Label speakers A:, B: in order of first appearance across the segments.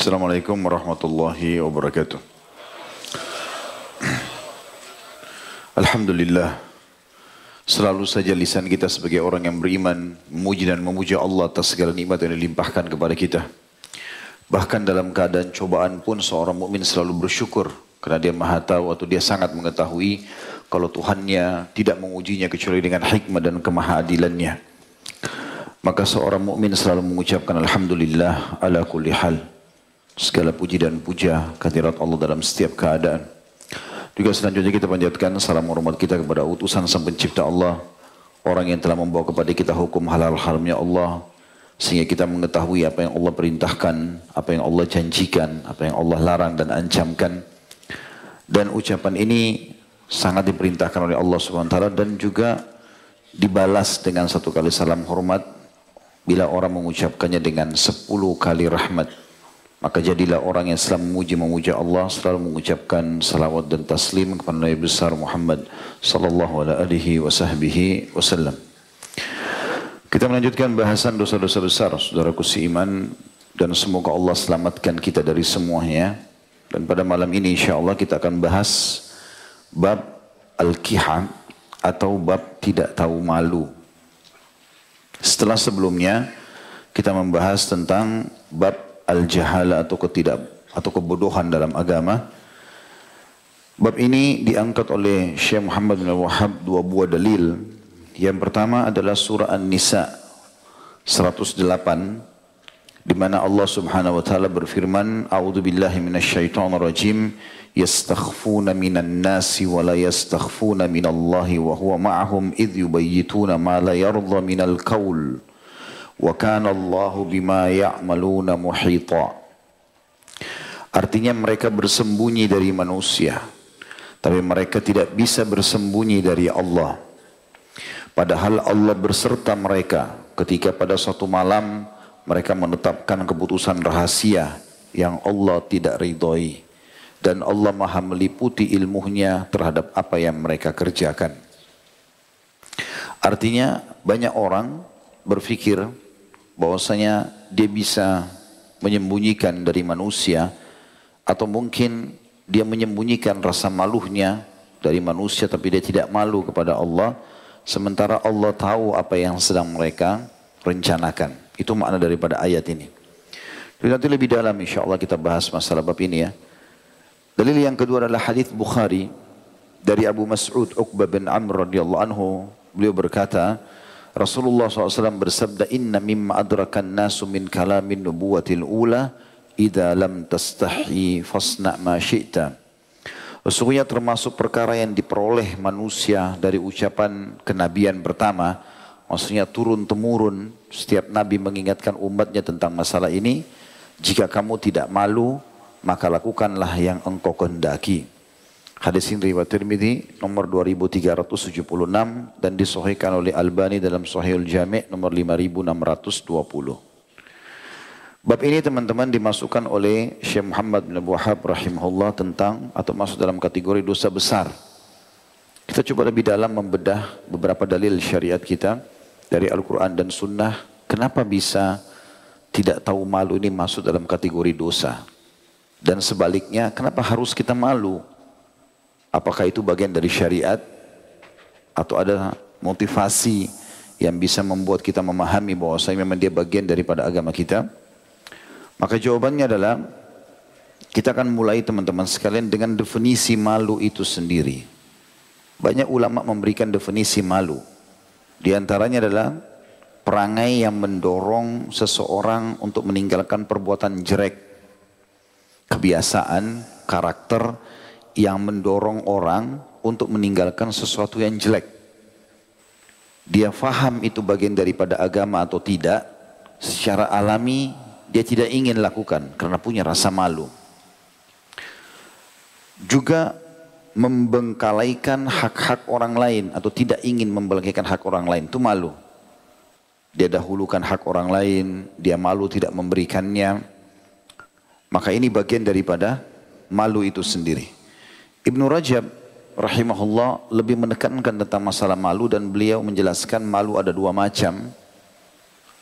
A: Assalamualaikum warahmatullahi wabarakatuh. Alhamdulillah. Selalu saja lisan kita sebagai orang yang beriman memuji dan memuja Allah atas segala nikmat yang dilimpahkan kepada kita. Bahkan dalam keadaan cobaan pun seorang mukmin selalu bersyukur karena dia maha tahu atau dia sangat mengetahui kalau Tuhannya tidak mengujinya kecuali dengan hikmah dan kemahadilannya. Maka seorang mukmin selalu mengucapkan alhamdulillah ala kulli hal. Segala puji dan puja kehadirat Allah dalam setiap keadaan. Juga selanjutnya kita panjatkan salam hormat kita kepada utusan sang pencipta Allah. Orang yang telah membawa kepada kita hukum halal haramnya Allah. Sehingga kita mengetahui apa yang Allah perintahkan, apa yang Allah janjikan, apa yang Allah larang dan ancamkan. Dan ucapan ini sangat diperintahkan oleh Allah SWT dan juga dibalas dengan satu kali salam hormat bila orang mengucapkannya dengan sepuluh kali rahmat. Maka jadilah orang yang selalu memuji memuja Allah selalu mengucapkan salawat dan taslim kepada Nabi besar Muhammad sallallahu alaihi wasallam. Kita melanjutkan bahasan dosa-dosa besar saudaraku seiman dan semoga Allah selamatkan kita dari semuanya. Dan pada malam ini insya Allah kita akan bahas bab al-kiha atau bab tidak tahu malu. Setelah sebelumnya kita membahas tentang bab al-jahala atau ketidak atau kebodohan dalam agama. Bab ini diangkat oleh Syekh Muhammad bin Wahab dua buah dalil. Yang pertama adalah surah An-Nisa 108 di mana Allah Subhanahu wa taala berfirman, "A'udzu billahi minasyaitonir rajim, yastakhfuna minan nasi wa la yastakhfuna minallahi wa huwa ma'ahum idh yubayyituna ma la yarda minal qaul." Wa kana Allahu bima ya'maluna muhita. Artinya mereka bersembunyi dari manusia. Tapi mereka tidak bisa bersembunyi dari Allah. Padahal Allah berserta mereka ketika pada suatu malam mereka menetapkan keputusan rahasia yang Allah tidak ridhoi. Dan Allah maha meliputi ilmunya terhadap apa yang mereka kerjakan. Artinya banyak orang berpikir bahwasanya dia bisa menyembunyikan dari manusia atau mungkin dia menyembunyikan rasa malunya dari manusia tapi dia tidak malu kepada Allah sementara Allah tahu apa yang sedang mereka rencanakan. Itu makna daripada ayat ini. Jadi nanti lebih dalam insya Allah kita bahas masalah bab ini ya. Dalil yang kedua adalah hadis Bukhari dari Abu Mas'ud Uqbah bin Amr radhiyallahu anhu. Beliau berkata, Rasulullah SAW bersabda, Inna mimma adrakan nasu min kalamin nubuwatil ula, idha lam tastahi fasna' ma syi'ta. Sesungguhnya termasuk perkara yang diperoleh manusia dari ucapan kenabian pertama, maksudnya turun temurun, setiap nabi mengingatkan umatnya tentang masalah ini, jika kamu tidak malu, maka lakukanlah yang engkau kehendaki. Hadis ini riwayat Tirmidzi nomor 2376 dan disahihkan oleh Albani dalam Sahihul Jami' nomor 5620. Bab ini teman-teman dimasukkan oleh Syekh Muhammad bin Wahab rahimahullah tentang atau masuk dalam kategori dosa besar. Kita coba lebih dalam membedah beberapa dalil syariat kita dari Al-Quran dan Sunnah. Kenapa bisa tidak tahu malu ini masuk dalam kategori dosa? Dan sebaliknya, kenapa harus kita malu? Apakah itu bagian dari syariat atau ada motivasi yang bisa membuat kita memahami bahwa saya memang dia bagian daripada agama kita? Maka jawabannya adalah kita akan mulai teman-teman sekalian dengan definisi malu itu sendiri. Banyak ulama memberikan definisi malu. Di antaranya adalah perangai yang mendorong seseorang untuk meninggalkan perbuatan jelek, kebiasaan, karakter yang mendorong orang untuk meninggalkan sesuatu yang jelek. Dia faham itu bagian daripada agama atau tidak, secara alami dia tidak ingin lakukan karena punya rasa malu. Juga membengkalaikan hak-hak orang lain atau tidak ingin membengkalaikan hak orang lain itu malu. Dia dahulukan hak orang lain, dia malu tidak memberikannya. Maka ini bagian daripada malu itu sendiri. Ibnu Rajab rahimahullah lebih menekankan tentang masalah malu dan beliau menjelaskan malu ada dua macam.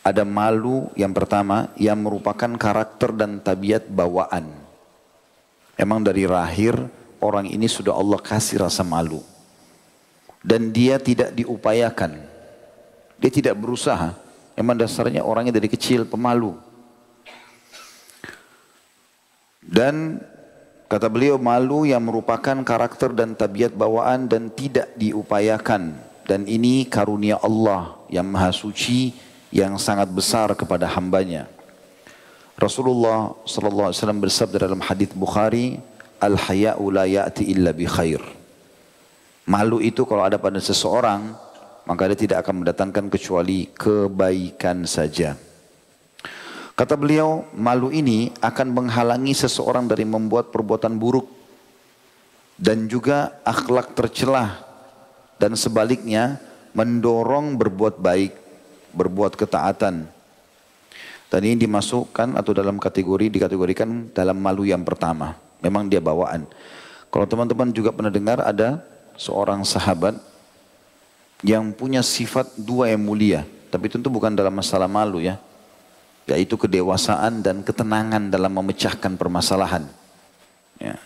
A: Ada malu yang pertama yang merupakan karakter dan tabiat bawaan. Emang dari lahir orang ini sudah Allah kasih rasa malu. Dan dia tidak diupayakan. Dia tidak berusaha. Emang dasarnya orangnya dari kecil pemalu. Dan kata beliau malu yang merupakan karakter dan tabiat bawaan dan tidak diupayakan. Dan ini karunia Allah yang maha suci yang sangat besar kepada hambanya. Rasulullah sallallahu alaihi wasallam bersabda dalam hadis Bukhari, "Al-haya'u la ya'ti illa bi khair." Malu itu kalau ada pada seseorang, maka dia tidak akan mendatangkan kecuali kebaikan saja. Kata beliau, malu ini akan menghalangi seseorang dari membuat perbuatan buruk dan juga akhlak tercelah dan sebaliknya mendorong berbuat baik, berbuat ketaatan dan ini dimasukkan atau dalam kategori dikategorikan dalam malu yang pertama. Memang dia bawaan. Kalau teman-teman juga pernah dengar ada seorang sahabat yang punya sifat dua yang mulia. Tapi tentu bukan dalam masalah malu ya. Yaitu kedewasaan dan ketenangan dalam memecahkan permasalahan. Ya.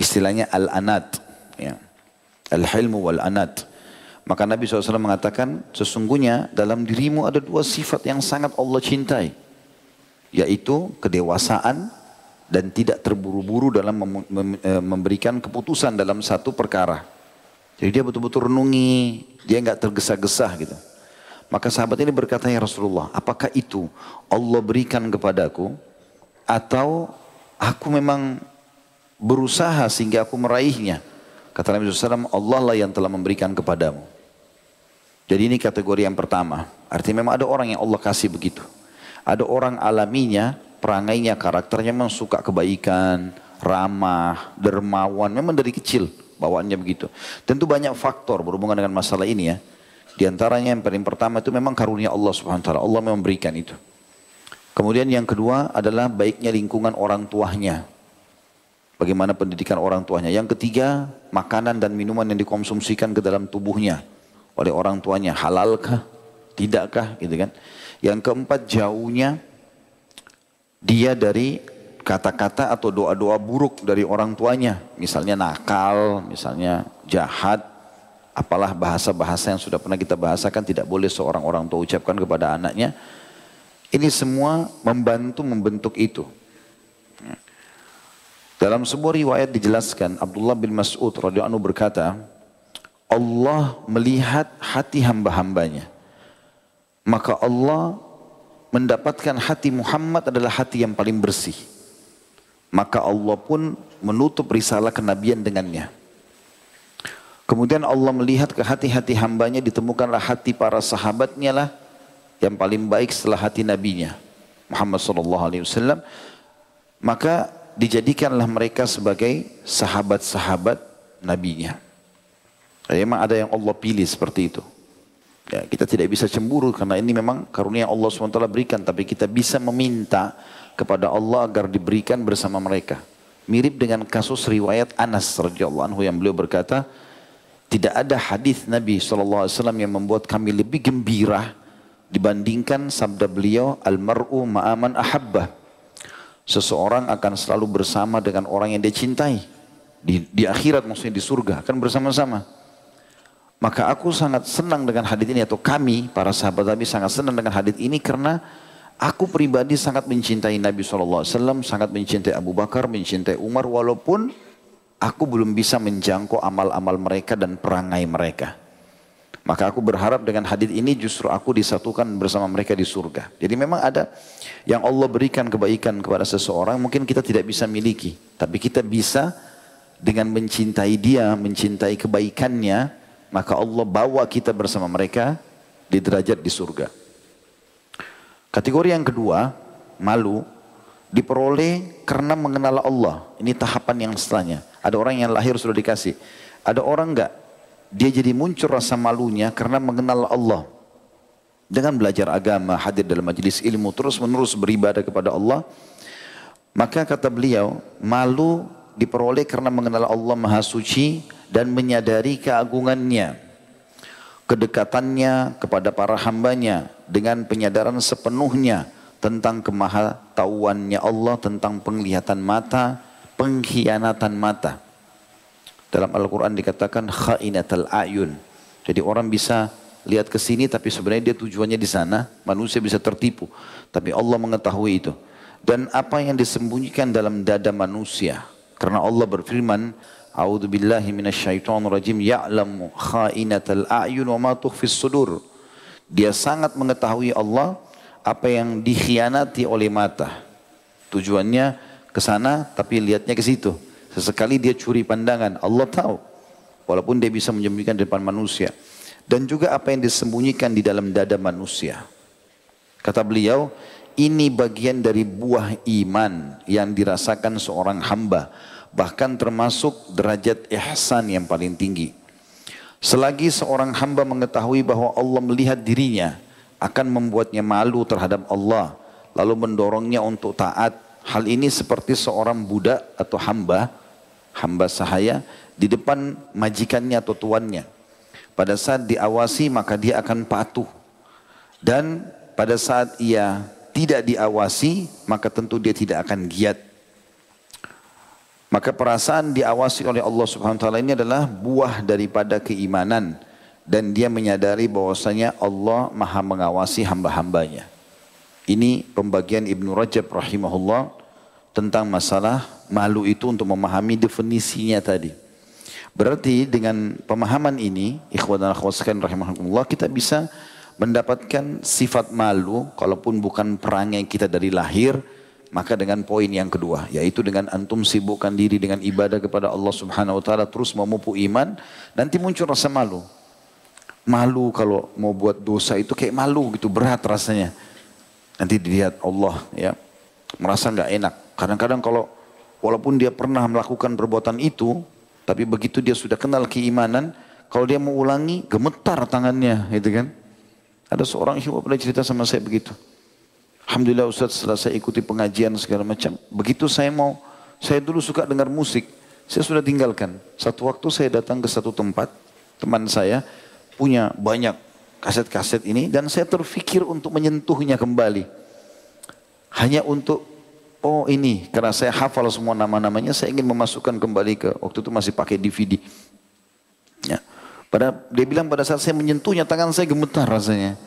A: Istilahnya al-anat. Ya. Al-hilmu wal-anat. Maka Nabi SAW mengatakan sesungguhnya dalam dirimu ada dua sifat yang sangat Allah cintai yaitu kedewasaan dan tidak terburu-buru dalam e, memberikan keputusan dalam satu perkara. Jadi dia betul-betul renungi, dia nggak tergesa-gesa gitu. Maka sahabat ini berkata, ya Rasulullah, apakah itu Allah berikan kepadaku atau aku memang berusaha sehingga aku meraihnya? Kata Nabi SAW, Allah lah yang telah memberikan kepadamu. Jadi ini kategori yang pertama. Artinya memang ada orang yang Allah kasih begitu. Ada orang alaminya, perangainya, karakternya memang suka kebaikan, ramah, dermawan. Memang dari kecil bawaannya begitu. Tentu banyak faktor berhubungan dengan masalah ini ya. Di antaranya yang paling pertama itu memang karunia Allah subhanahu wa ta'ala. Allah memberikan itu. Kemudian yang kedua adalah baiknya lingkungan orang tuanya. Bagaimana pendidikan orang tuanya. Yang ketiga, makanan dan minuman yang dikonsumsikan ke dalam tubuhnya oleh orang tuanya. Halalkah? Tidakkah? Gitu kan. Yang keempat jauhnya dia dari kata-kata atau doa-doa buruk dari orang tuanya. Misalnya nakal, misalnya jahat, apalah bahasa-bahasa yang sudah pernah kita bahasakan tidak boleh seorang orang tua ucapkan kepada anaknya. Ini semua membantu membentuk itu. Dalam sebuah riwayat dijelaskan Abdullah bin Mas'ud radhiyallahu berkata, Allah melihat hati hamba-hambanya. Maka Allah mendapatkan hati Muhammad adalah hati yang paling bersih. Maka Allah pun menutup risalah kenabian dengannya. Kemudian Allah melihat ke hati-hati hambanya ditemukanlah hati para sahabatnya lah yang paling baik setelah hati nabinya Muhammad sallallahu alaihi wasallam maka dijadikanlah mereka sebagai sahabat-sahabat nabinya. Jadi memang ada yang Allah pilih seperti itu. Ya, kita tidak bisa cemburu karena ini memang karunia Allah SWT berikan. Tapi kita bisa meminta kepada Allah agar diberikan bersama mereka. Mirip dengan kasus riwayat Anas radhiyallahu anhu yang beliau berkata, tidak ada hadis Nabi SAW yang membuat kami lebih gembira dibandingkan sabda beliau, almaru ma'aman ahabbah. Seseorang akan selalu bersama dengan orang yang dia cintai. Di, di akhirat maksudnya di surga, akan bersama-sama. Maka aku sangat senang dengan hadis ini atau kami para sahabat Nabi sangat senang dengan hadis ini karena aku pribadi sangat mencintai Nabi SAW, sangat mencintai Abu Bakar, mencintai Umar walaupun aku belum bisa menjangkau amal-amal mereka dan perangai mereka. Maka aku berharap dengan hadis ini justru aku disatukan bersama mereka di surga. Jadi memang ada yang Allah berikan kebaikan kepada seseorang mungkin kita tidak bisa miliki. Tapi kita bisa dengan mencintai dia, mencintai kebaikannya, maka Allah bawa kita bersama mereka di derajat di surga. Kategori yang kedua, malu diperoleh karena mengenal Allah. Ini tahapan yang setelahnya. Ada orang yang lahir sudah dikasih. Ada orang enggak, dia jadi muncul rasa malunya karena mengenal Allah. Dengan belajar agama, hadir dalam majelis ilmu, terus menerus beribadah kepada Allah. Maka kata beliau, malu diperoleh karena mengenal Allah Maha Suci dan menyadari keagungannya. kedekatannya kepada para hambanya dengan penyadaran sepenuhnya tentang kemahatauannya Allah tentang penglihatan mata, pengkhianatan mata. Dalam Al-Quran dikatakan khainatal ayun. Jadi orang bisa lihat ke sini tapi sebenarnya dia tujuannya di sana, manusia bisa tertipu. Tapi Allah mengetahui itu. Dan apa yang disembunyikan dalam dada manusia. Karena Allah berfirman, A'udzu billahi minasyaitonir rajim ya'lamu khainatal a'yun wa ma sudur. Dia sangat mengetahui Allah apa yang dikhianati oleh mata. Tujuannya ke sana tapi lihatnya ke situ. Sesekali dia curi pandangan, Allah tahu. Walaupun dia bisa menyembunyikan di depan manusia. Dan juga apa yang disembunyikan di dalam dada manusia. Kata beliau, ini bagian dari buah iman yang dirasakan seorang hamba. Bahkan termasuk derajat ihsan yang paling tinggi. Selagi seorang hamba mengetahui bahwa Allah melihat dirinya, akan membuatnya malu terhadap Allah lalu mendorongnya untuk taat hal ini seperti seorang budak atau hamba hamba sahaya di depan majikannya atau tuannya. Pada saat diawasi maka dia akan patuh. Dan pada saat ia tidak diawasi maka tentu dia tidak akan giat. Maka perasaan diawasi oleh Allah Subhanahu wa taala ini adalah buah daripada keimanan. Dan dia menyadari bahwasanya Allah maha mengawasi hamba-hambanya. Ini pembagian Ibnu Rajab rahimahullah tentang masalah malu itu untuk memahami definisinya tadi. Berarti dengan pemahaman ini, ikhwan dan akhwat sekalian rahimahullah, kita bisa mendapatkan sifat malu, kalaupun bukan perangai kita dari lahir, maka dengan poin yang kedua, yaitu dengan antum sibukkan diri dengan ibadah kepada Allah subhanahu wa ta'ala, terus memupuk iman, nanti muncul rasa malu. Malu kalau mau buat dosa itu kayak malu gitu, berat rasanya. Nanti dilihat Allah ya, merasa nggak enak. Kadang-kadang kalau walaupun dia pernah melakukan perbuatan itu, tapi begitu dia sudah kenal keimanan, kalau dia mau ulangi, gemetar tangannya, gitu kan. Ada seorang ibu pernah cerita sama saya begitu. Alhamdulillah Ustaz setelah saya ikuti pengajian segala macam. Begitu saya mau, saya dulu suka dengar musik. Saya sudah tinggalkan. Satu waktu saya datang ke satu tempat, teman saya, punya banyak kaset-kaset ini dan saya terfikir untuk menyentuhnya kembali. Hanya untuk oh ini karena saya hafal semua nama-namanya saya ingin memasukkan kembali ke waktu itu masih pakai DVD. Ya. Pada dia bilang pada saat saya menyentuhnya tangan saya gemetar rasanya.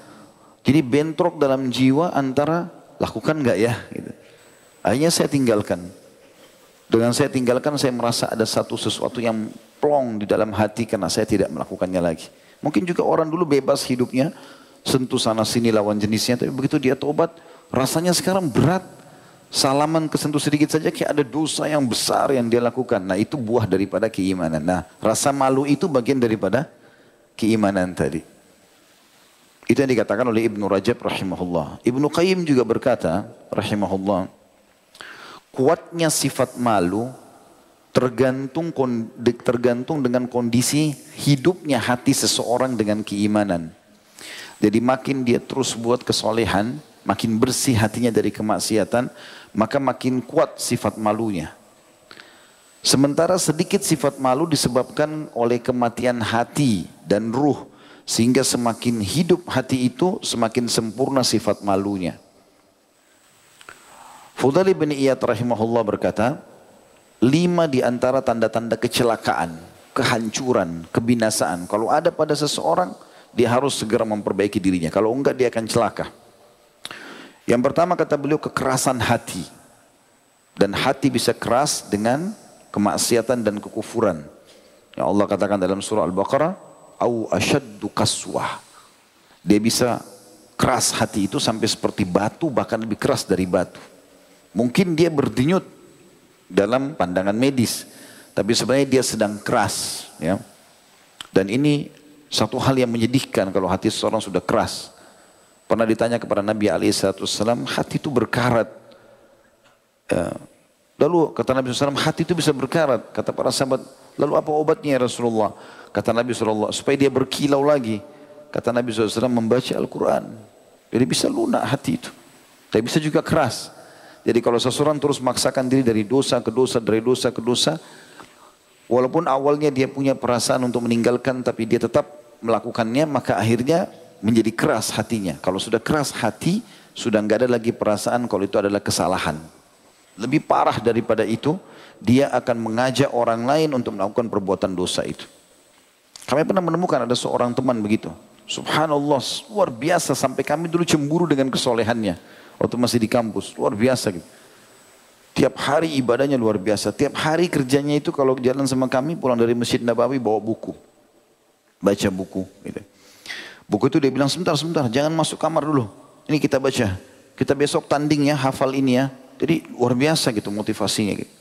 A: Jadi bentrok dalam jiwa antara lakukan nggak ya gitu. Akhirnya saya tinggalkan. Dengan saya tinggalkan saya merasa ada satu sesuatu yang plong di dalam hati karena saya tidak melakukannya lagi. Mungkin juga orang dulu bebas hidupnya, sentuh sana sini lawan jenisnya, tapi begitu dia tobat, rasanya sekarang berat. Salaman kesentuh sedikit saja kayak ada dosa yang besar yang dia lakukan. Nah itu buah daripada keimanan. Nah rasa malu itu bagian daripada keimanan tadi. Itu yang dikatakan oleh Ibnu Rajab rahimahullah. Ibnu Qayyim juga berkata rahimahullah. Kuatnya sifat malu tergantung tergantung dengan kondisi hidupnya hati seseorang dengan keimanan. Jadi makin dia terus buat kesolehan, makin bersih hatinya dari kemaksiatan, maka makin kuat sifat malunya. Sementara sedikit sifat malu disebabkan oleh kematian hati dan ruh, sehingga semakin hidup hati itu, semakin sempurna sifat malunya. Fudali bin Iyad rahimahullah berkata, lima di antara tanda-tanda kecelakaan, kehancuran, kebinasaan. Kalau ada pada seseorang, dia harus segera memperbaiki dirinya. Kalau enggak dia akan celaka. Yang pertama kata beliau kekerasan hati. Dan hati bisa keras dengan kemaksiatan dan kekufuran. Ya Allah katakan dalam surah Al-Baqarah, au asyaddu kaswah. Dia bisa keras hati itu sampai seperti batu bahkan lebih keras dari batu. Mungkin dia berdenyut dalam pandangan medis. Tapi sebenarnya dia sedang keras. Ya. Dan ini satu hal yang menyedihkan kalau hati seseorang sudah keras. Pernah ditanya kepada Nabi SAW, hati itu berkarat. Ya. Lalu kata Nabi SAW, hati itu bisa berkarat. Kata para sahabat, lalu apa obatnya ya Rasulullah? Kata Nabi SAW, supaya dia berkilau lagi. Kata Nabi SAW, membaca Al-Quran. Jadi bisa lunak hati itu. Tapi bisa juga keras. Jadi kalau seseorang terus memaksakan diri dari dosa ke dosa, dari dosa ke dosa, walaupun awalnya dia punya perasaan untuk meninggalkan, tapi dia tetap melakukannya maka akhirnya menjadi keras hatinya. Kalau sudah keras hati, sudah nggak ada lagi perasaan kalau itu adalah kesalahan. Lebih parah daripada itu, dia akan mengajak orang lain untuk melakukan perbuatan dosa itu. Kami pernah menemukan ada seorang teman begitu. Subhanallah, luar biasa sampai kami dulu cemburu dengan kesolehannya. Waktu masih di kampus, luar biasa gitu. Tiap hari ibadahnya luar biasa. Tiap hari kerjanya itu kalau jalan sama kami pulang dari Masjid Nabawi bawa buku baca buku. Gitu. Buku itu dia bilang sebentar, sebentar, jangan masuk kamar dulu. Ini kita baca. Kita besok tanding ya, hafal ini ya. Jadi luar biasa gitu motivasinya. Gitu.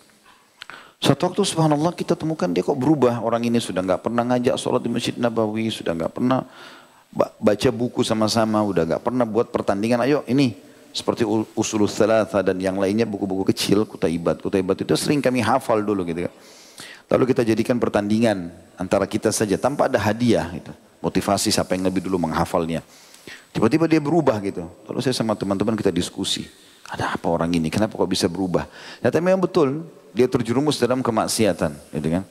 A: Satu waktu subhanallah kita temukan dia kok berubah. Orang ini sudah nggak pernah ngajak sholat di Masjid Nabawi, sudah nggak pernah baca buku sama-sama, udah nggak pernah buat pertandingan. Ayo ini seperti usul thalatha dan yang lainnya buku-buku kecil, kutaibat. Kutaibat itu sering kami hafal dulu gitu kan. Lalu kita jadikan pertandingan antara kita saja tanpa ada hadiah gitu. Motivasi siapa yang lebih dulu menghafalnya. Tiba-tiba dia berubah gitu. Lalu saya sama teman-teman kita diskusi. Ada apa orang ini? Kenapa kok bisa berubah? Ternyata memang betul. Dia terjerumus dalam kemaksiatan. Gitu kan.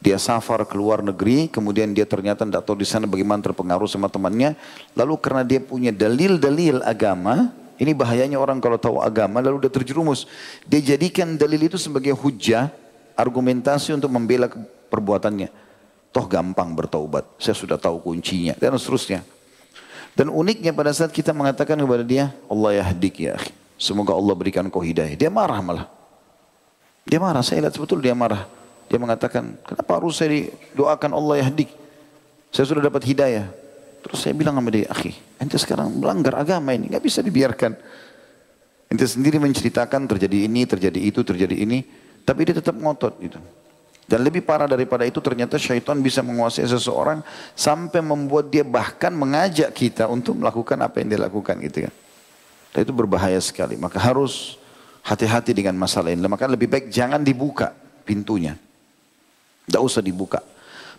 A: Dia safar ke luar negeri, kemudian dia ternyata tidak tahu di sana bagaimana terpengaruh sama temannya. Lalu karena dia punya dalil-dalil agama, ini bahayanya orang kalau tahu agama lalu dia terjerumus. Dia jadikan dalil itu sebagai hujah argumentasi untuk membela perbuatannya. Toh gampang bertaubat, saya sudah tahu kuncinya dan seterusnya. Dan uniknya pada saat kita mengatakan kepada dia, Allah yahdik ya Semoga Allah berikan kau hidayah. Dia marah malah. Dia marah, saya lihat betul dia marah. Dia mengatakan, kenapa harus saya doakan Allah yahdik? Saya sudah dapat hidayah. Terus saya bilang sama dia, akhi, ente sekarang melanggar agama ini, nggak bisa dibiarkan. Ente sendiri menceritakan terjadi ini, terjadi itu, terjadi ini. Tapi dia tetap ngotot gitu. Dan lebih parah daripada itu ternyata syaitan bisa menguasai seseorang sampai membuat dia bahkan mengajak kita untuk melakukan apa yang dia lakukan gitu kan. Dan itu berbahaya sekali. Maka harus hati-hati dengan masalah ini. Maka lebih baik jangan dibuka pintunya. Tidak usah dibuka.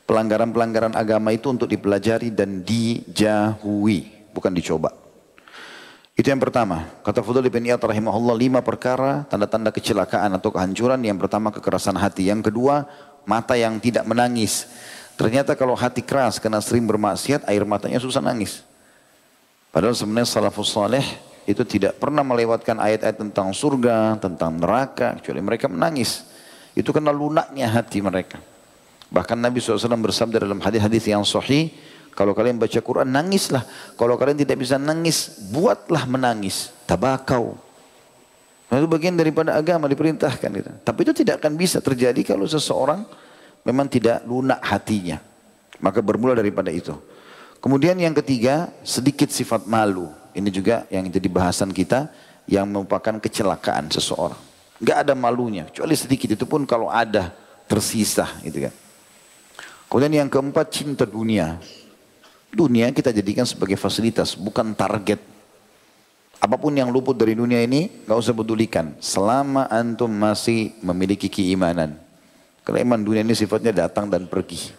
A: Pelanggaran-pelanggaran agama itu untuk dipelajari dan dijauhi. Bukan dicoba. Itu yang pertama. Kata Fudul bin Iyad rahimahullah lima perkara tanda-tanda kecelakaan atau kehancuran. Yang pertama kekerasan hati. Yang kedua mata yang tidak menangis. Ternyata kalau hati keras karena sering bermaksiat air matanya susah nangis. Padahal sebenarnya salafus saleh itu tidak pernah melewatkan ayat-ayat tentang surga, tentang neraka. Kecuali mereka menangis. Itu karena lunaknya hati mereka. Bahkan Nabi SAW bersabda dalam hadis-hadis yang sahih, kalau kalian baca Quran nangislah. Kalau kalian tidak bisa nangis, buatlah menangis. Tabakau. Nah, itu bagian daripada agama diperintahkan. Gitu. Tapi itu tidak akan bisa terjadi kalau seseorang memang tidak lunak hatinya. Maka bermula daripada itu. Kemudian yang ketiga, sedikit sifat malu. Ini juga yang jadi bahasan kita yang merupakan kecelakaan seseorang. Enggak ada malunya, kecuali sedikit itu pun kalau ada tersisa gitu kan. Kemudian yang keempat cinta dunia. Dunia kita jadikan sebagai fasilitas, bukan target. Apa pun yang luput dari dunia ini, gak usah pedulikan. Selama antum masih memiliki keimanan. Karena iman dunia ini sifatnya datang dan pergi.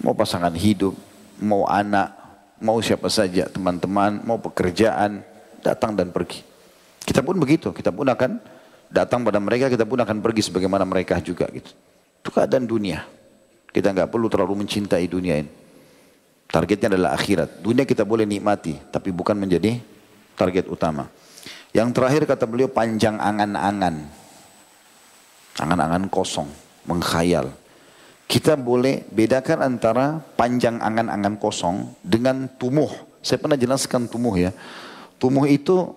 A: Mau pasangan hidup, mau anak, mau siapa saja, teman-teman, mau pekerjaan, datang dan pergi. Kita pun begitu, kita pun akan datang pada mereka, kita pun akan pergi sebagaimana mereka juga gitu. Itu keadaan dunia. Kita nggak perlu terlalu mencintai dunia ini. Targetnya adalah akhirat. Dunia kita boleh nikmati, tapi bukan menjadi target utama. Yang terakhir kata beliau panjang angan-angan. Angan-angan kosong, mengkhayal. Kita boleh bedakan antara panjang angan-angan kosong dengan tumuh. Saya pernah jelaskan tumuh ya. Tumuh itu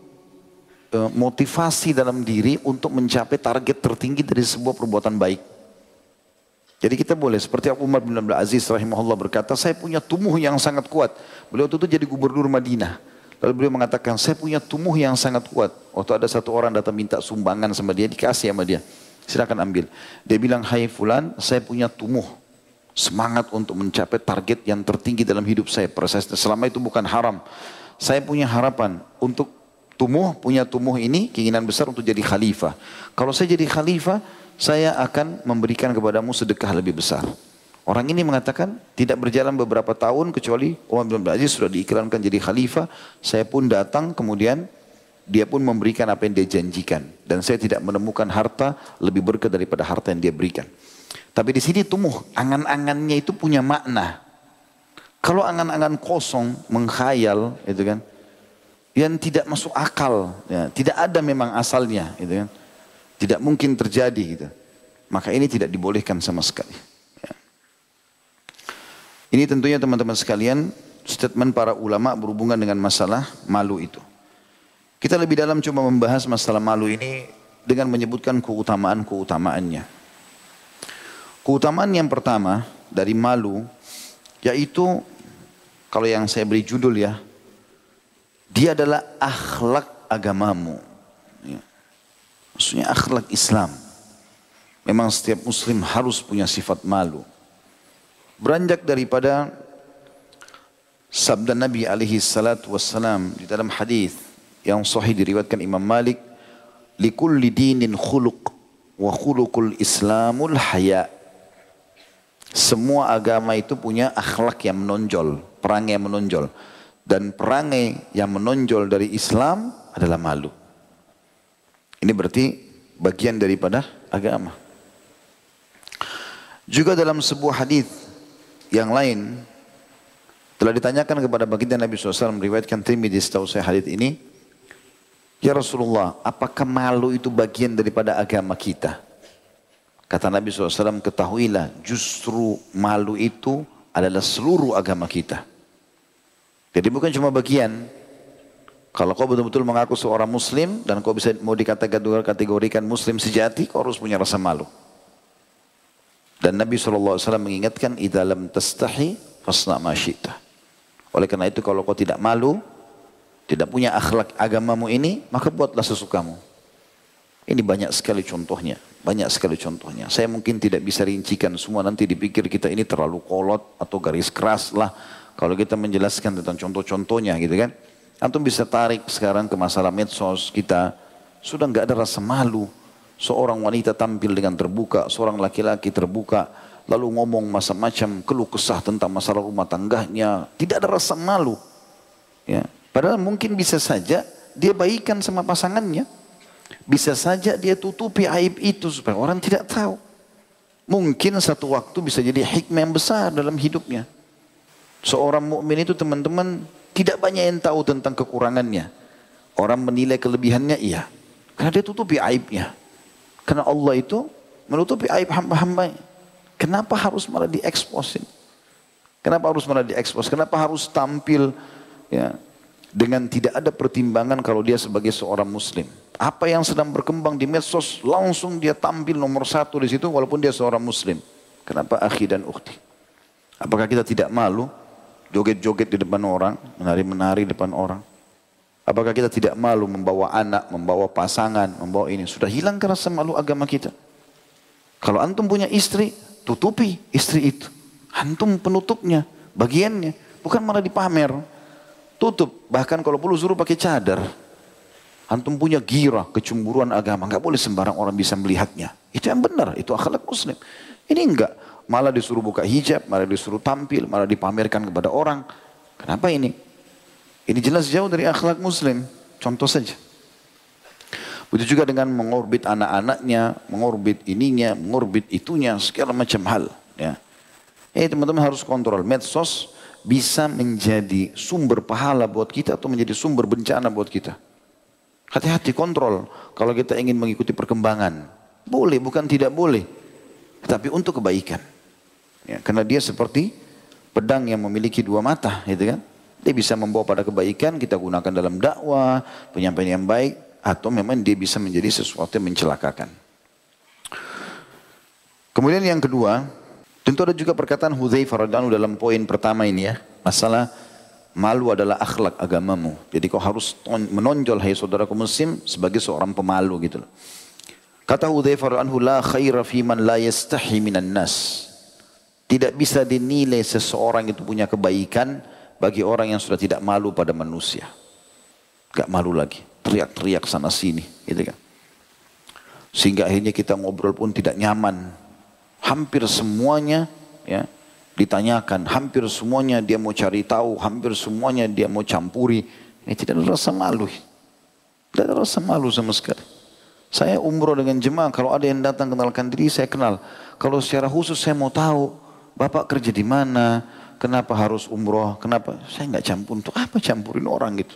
A: e, motivasi dalam diri untuk mencapai target tertinggi dari sebuah perbuatan baik. Jadi kita boleh seperti Abu Umar bin Abdul Aziz rahimahullah berkata, saya punya tumuh yang sangat kuat. Beliau itu jadi gubernur Madinah. Lalu beliau mengatakan, saya punya tumuh yang sangat kuat. Waktu ada satu orang datang minta sumbangan sama dia, dikasih sama dia. Silakan ambil. Dia bilang, hai fulan, saya punya tumuh. Semangat untuk mencapai target yang tertinggi dalam hidup saya. Selama itu bukan haram. Saya punya harapan untuk tumuh, punya tumuh ini, keinginan besar untuk jadi khalifah. Kalau saya jadi khalifah, saya akan memberikan kepadamu sedekah lebih besar. Orang ini mengatakan tidak berjalan beberapa tahun kecuali Umar bin Abdul Aziz sudah diiklankan jadi khalifah. Saya pun datang kemudian dia pun memberikan apa yang dia janjikan. Dan saya tidak menemukan harta lebih berkah daripada harta yang dia berikan. Tapi di sini tumbuh angan-angannya itu punya makna. Kalau angan-angan kosong, mengkhayal, itu kan, yang tidak masuk akal, ya, tidak ada memang asalnya, gitu kan, tidak mungkin terjadi, gitu. Maka ini tidak dibolehkan sama sekali. Ya. Ini tentunya teman-teman sekalian, statement para ulama berhubungan dengan masalah malu itu. Kita lebih dalam cuma membahas masalah malu ini dengan menyebutkan keutamaan-keutamaannya. Keutamaan yang pertama dari malu yaitu kalau yang saya beri judul ya, dia adalah akhlak agamamu. Ya. Maksudnya akhlak Islam. Memang setiap muslim harus punya sifat malu. Beranjak daripada sabda Nabi alaihi salatu wassalam di dalam hadis yang sahih diriwayatkan Imam Malik likulli dinin khuluq wa khuluqul islamul haya semua agama itu punya akhlak yang menonjol perangai yang menonjol dan perangai yang menonjol dari Islam adalah malu ini berarti bagian daripada agama juga dalam sebuah hadis yang lain telah ditanyakan kepada baginda Nabi SAW meriwayatkan Tirmidzi setahu saya hadis ini Ya Rasulullah, apakah malu itu bagian daripada agama kita? Kata Nabi SAW, ketahuilah justru malu itu adalah seluruh agama kita. Jadi bukan cuma bagian. Kalau kau betul-betul mengaku seorang muslim dan kau bisa mau dikategorikan muslim sejati, kau harus punya rasa malu. Dan Nabi SAW mengingatkan, Idza lam tastahi fasna ma Oleh karena itu kalau kau tidak malu, tidak punya akhlak agamamu ini, maka buatlah sesukamu. Ini banyak sekali contohnya, banyak sekali contohnya. Saya mungkin tidak bisa rincikan semua, nanti dipikir kita ini terlalu kolot atau garis keras lah. Kalau kita menjelaskan tentang contoh-contohnya gitu kan. Antum bisa tarik sekarang ke masalah medsos kita, sudah nggak ada rasa malu. Seorang wanita tampil dengan terbuka, seorang laki-laki terbuka, lalu ngomong macam-macam, keluh kesah tentang masalah rumah tangganya, tidak ada rasa malu. Ya, Padahal mungkin bisa saja dia baikan sama pasangannya. Bisa saja dia tutupi aib itu supaya orang tidak tahu. Mungkin satu waktu bisa jadi hikmah yang besar dalam hidupnya. Seorang mukmin itu teman-teman tidak banyak yang tahu tentang kekurangannya. Orang menilai kelebihannya iya. Karena dia tutupi aibnya. Karena Allah itu menutupi aib hamba-hamba. Kenapa harus malah dieksposin? Kenapa harus malah diekspos? Kenapa harus tampil ya dengan tidak ada pertimbangan kalau dia sebagai seorang muslim. Apa yang sedang berkembang di medsos langsung dia tampil nomor satu di situ walaupun dia seorang muslim. Kenapa akhi dan ukhti? Apakah kita tidak malu joget-joget di depan orang, menari-menari di depan orang? Apakah kita tidak malu membawa anak, membawa pasangan, membawa ini? Sudah hilang rasa malu agama kita. Kalau antum punya istri, tutupi istri itu. Antum penutupnya, bagiannya. Bukan malah dipamer. Tutup. Bahkan kalau perlu suruh pakai cadar. Antum punya gira, kecemburuan agama. Enggak boleh sembarang orang bisa melihatnya. Itu yang benar. Itu akhlak muslim. Ini enggak. Malah disuruh buka hijab, malah disuruh tampil, malah dipamerkan kepada orang. Kenapa ini? Ini jelas jauh dari akhlak muslim. Contoh saja. Begitu juga dengan mengorbit anak-anaknya, mengorbit ininya, mengorbit itunya, segala macam hal. Ya. Eh teman-teman harus kontrol. Medsos bisa menjadi sumber pahala buat kita atau menjadi sumber bencana buat kita. Hati-hati kontrol kalau kita ingin mengikuti perkembangan. Boleh, bukan tidak boleh. Tapi untuk kebaikan. Ya, karena dia seperti pedang yang memiliki dua mata, gitu kan? Dia bisa membawa pada kebaikan, kita gunakan dalam dakwah, penyampaian yang baik, atau memang dia bisa menjadi sesuatu yang mencelakakan. Kemudian yang kedua, Tentu ada juga perkataan Hudzaifah radhiyallahu dalam poin pertama ini ya. Masalah malu adalah akhlak agamamu. Jadi kau harus menonjol hai saudaraku muslim sebagai seorang pemalu gitu Kata Hudzaifah radhiyallahu la khaira fi man la yastahi minan nas. Tidak bisa dinilai seseorang itu punya kebaikan bagi orang yang sudah tidak malu pada manusia. Gak malu lagi, teriak-teriak sana sini, gitu kan. Sehingga akhirnya kita ngobrol pun tidak nyaman, hampir semuanya ya ditanyakan, hampir semuanya dia mau cari tahu, hampir semuanya dia mau campuri. Ini tidak ada rasa malu. Tidak ada rasa malu sama sekali. Saya umroh dengan jemaah, kalau ada yang datang kenalkan diri saya kenal. Kalau secara khusus saya mau tahu, Bapak kerja di mana, kenapa harus umroh, kenapa? Saya nggak campur, untuk apa campurin orang gitu.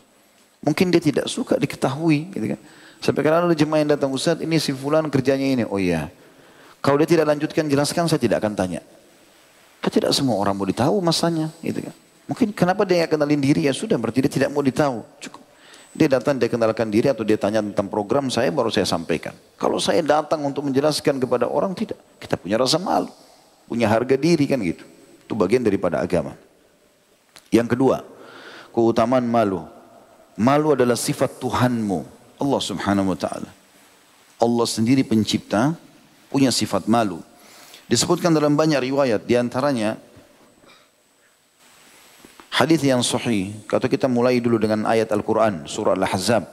A: Mungkin dia tidak suka diketahui gitu kan. Sampai kadang ada jemaah yang datang, Ustaz ini si fulan kerjanya ini. Oh iya. Kalau dia tidak lanjutkan jelaskan saya tidak akan tanya. Kan tidak semua orang mau ditahu masanya gitu kan. Mungkin kenapa dia nggak kenalin diri ya sudah berarti dia tidak mau ditahu. Cukup. Dia datang, dia kenalkan diri atau dia tanya tentang program saya baru saya sampaikan. Kalau saya datang untuk menjelaskan kepada orang tidak. Kita punya rasa malu. Punya harga diri kan gitu. Itu bagian daripada agama. Yang kedua, keutamaan malu. Malu adalah sifat Tuhanmu. Allah subhanahu wa ta'ala. Allah sendiri pencipta punya sifat malu. Disebutkan dalam banyak riwayat. Di antaranya Hadis yang sahih, kata kita mulai dulu dengan ayat Al-Quran, surah Al-Ahzab,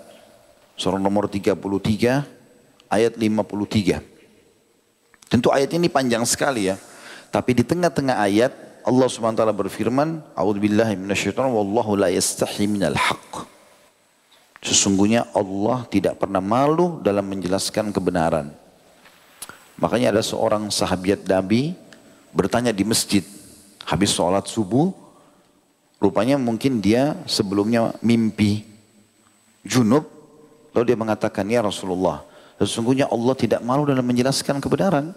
A: surah nomor 33, ayat 53. Tentu ayat ini panjang sekali ya. Tapi di tengah-tengah ayat, Allah SWT berfirman, A'udzubillahi minasyaitonir wallahu la yastahi minal haqq. Sesungguhnya Allah tidak pernah malu dalam menjelaskan kebenaran. Makanya ada seorang sahabat Nabi bertanya di masjid habis sholat subuh Rupanya mungkin dia sebelumnya mimpi junub. Lalu dia mengatakan, ya Rasulullah, sesungguhnya Allah tidak malu dalam menjelaskan kebenaran.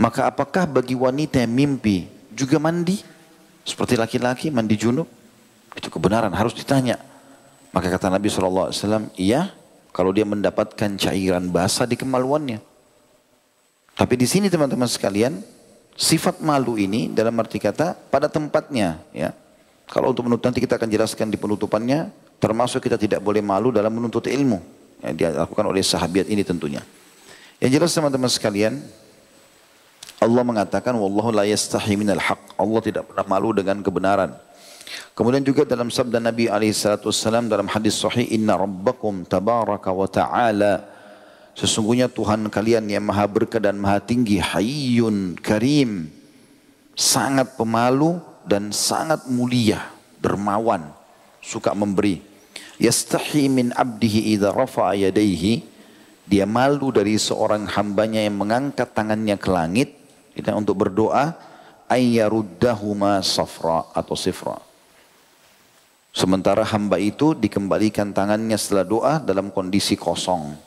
A: Maka apakah bagi wanita yang mimpi juga mandi? Seperti laki-laki mandi junub? Itu kebenaran, harus ditanya. Maka kata Nabi SAW, iya kalau dia mendapatkan cairan basah di kemaluannya. Tapi di sini teman-teman sekalian, Sifat malu ini dalam arti kata pada tempatnya ya. Kalau untuk menuntut nanti kita akan jelaskan di penutupannya termasuk kita tidak boleh malu dalam menuntut ilmu. Yang dilakukan oleh sahabat ini tentunya. Yang jelas teman-teman sekalian Allah mengatakan wallahu la yastahi minal haq. Allah tidak pernah malu dengan kebenaran. Kemudian juga dalam sabda Nabi alaihi dalam hadis sahih inna rabbakum tabaraka wa ta'ala Sesungguhnya Tuhan kalian yang maha berkah dan maha tinggi, hayyun karim, sangat pemalu dan sangat mulia, dermawan, suka memberi. Yastahi min abdihi idha rafa'a yadaihi, dia malu dari seorang hambanya yang mengangkat tangannya ke langit kita untuk berdoa ayyaruddahuma safra atau sifra. Sementara hamba itu dikembalikan tangannya setelah doa dalam kondisi kosong.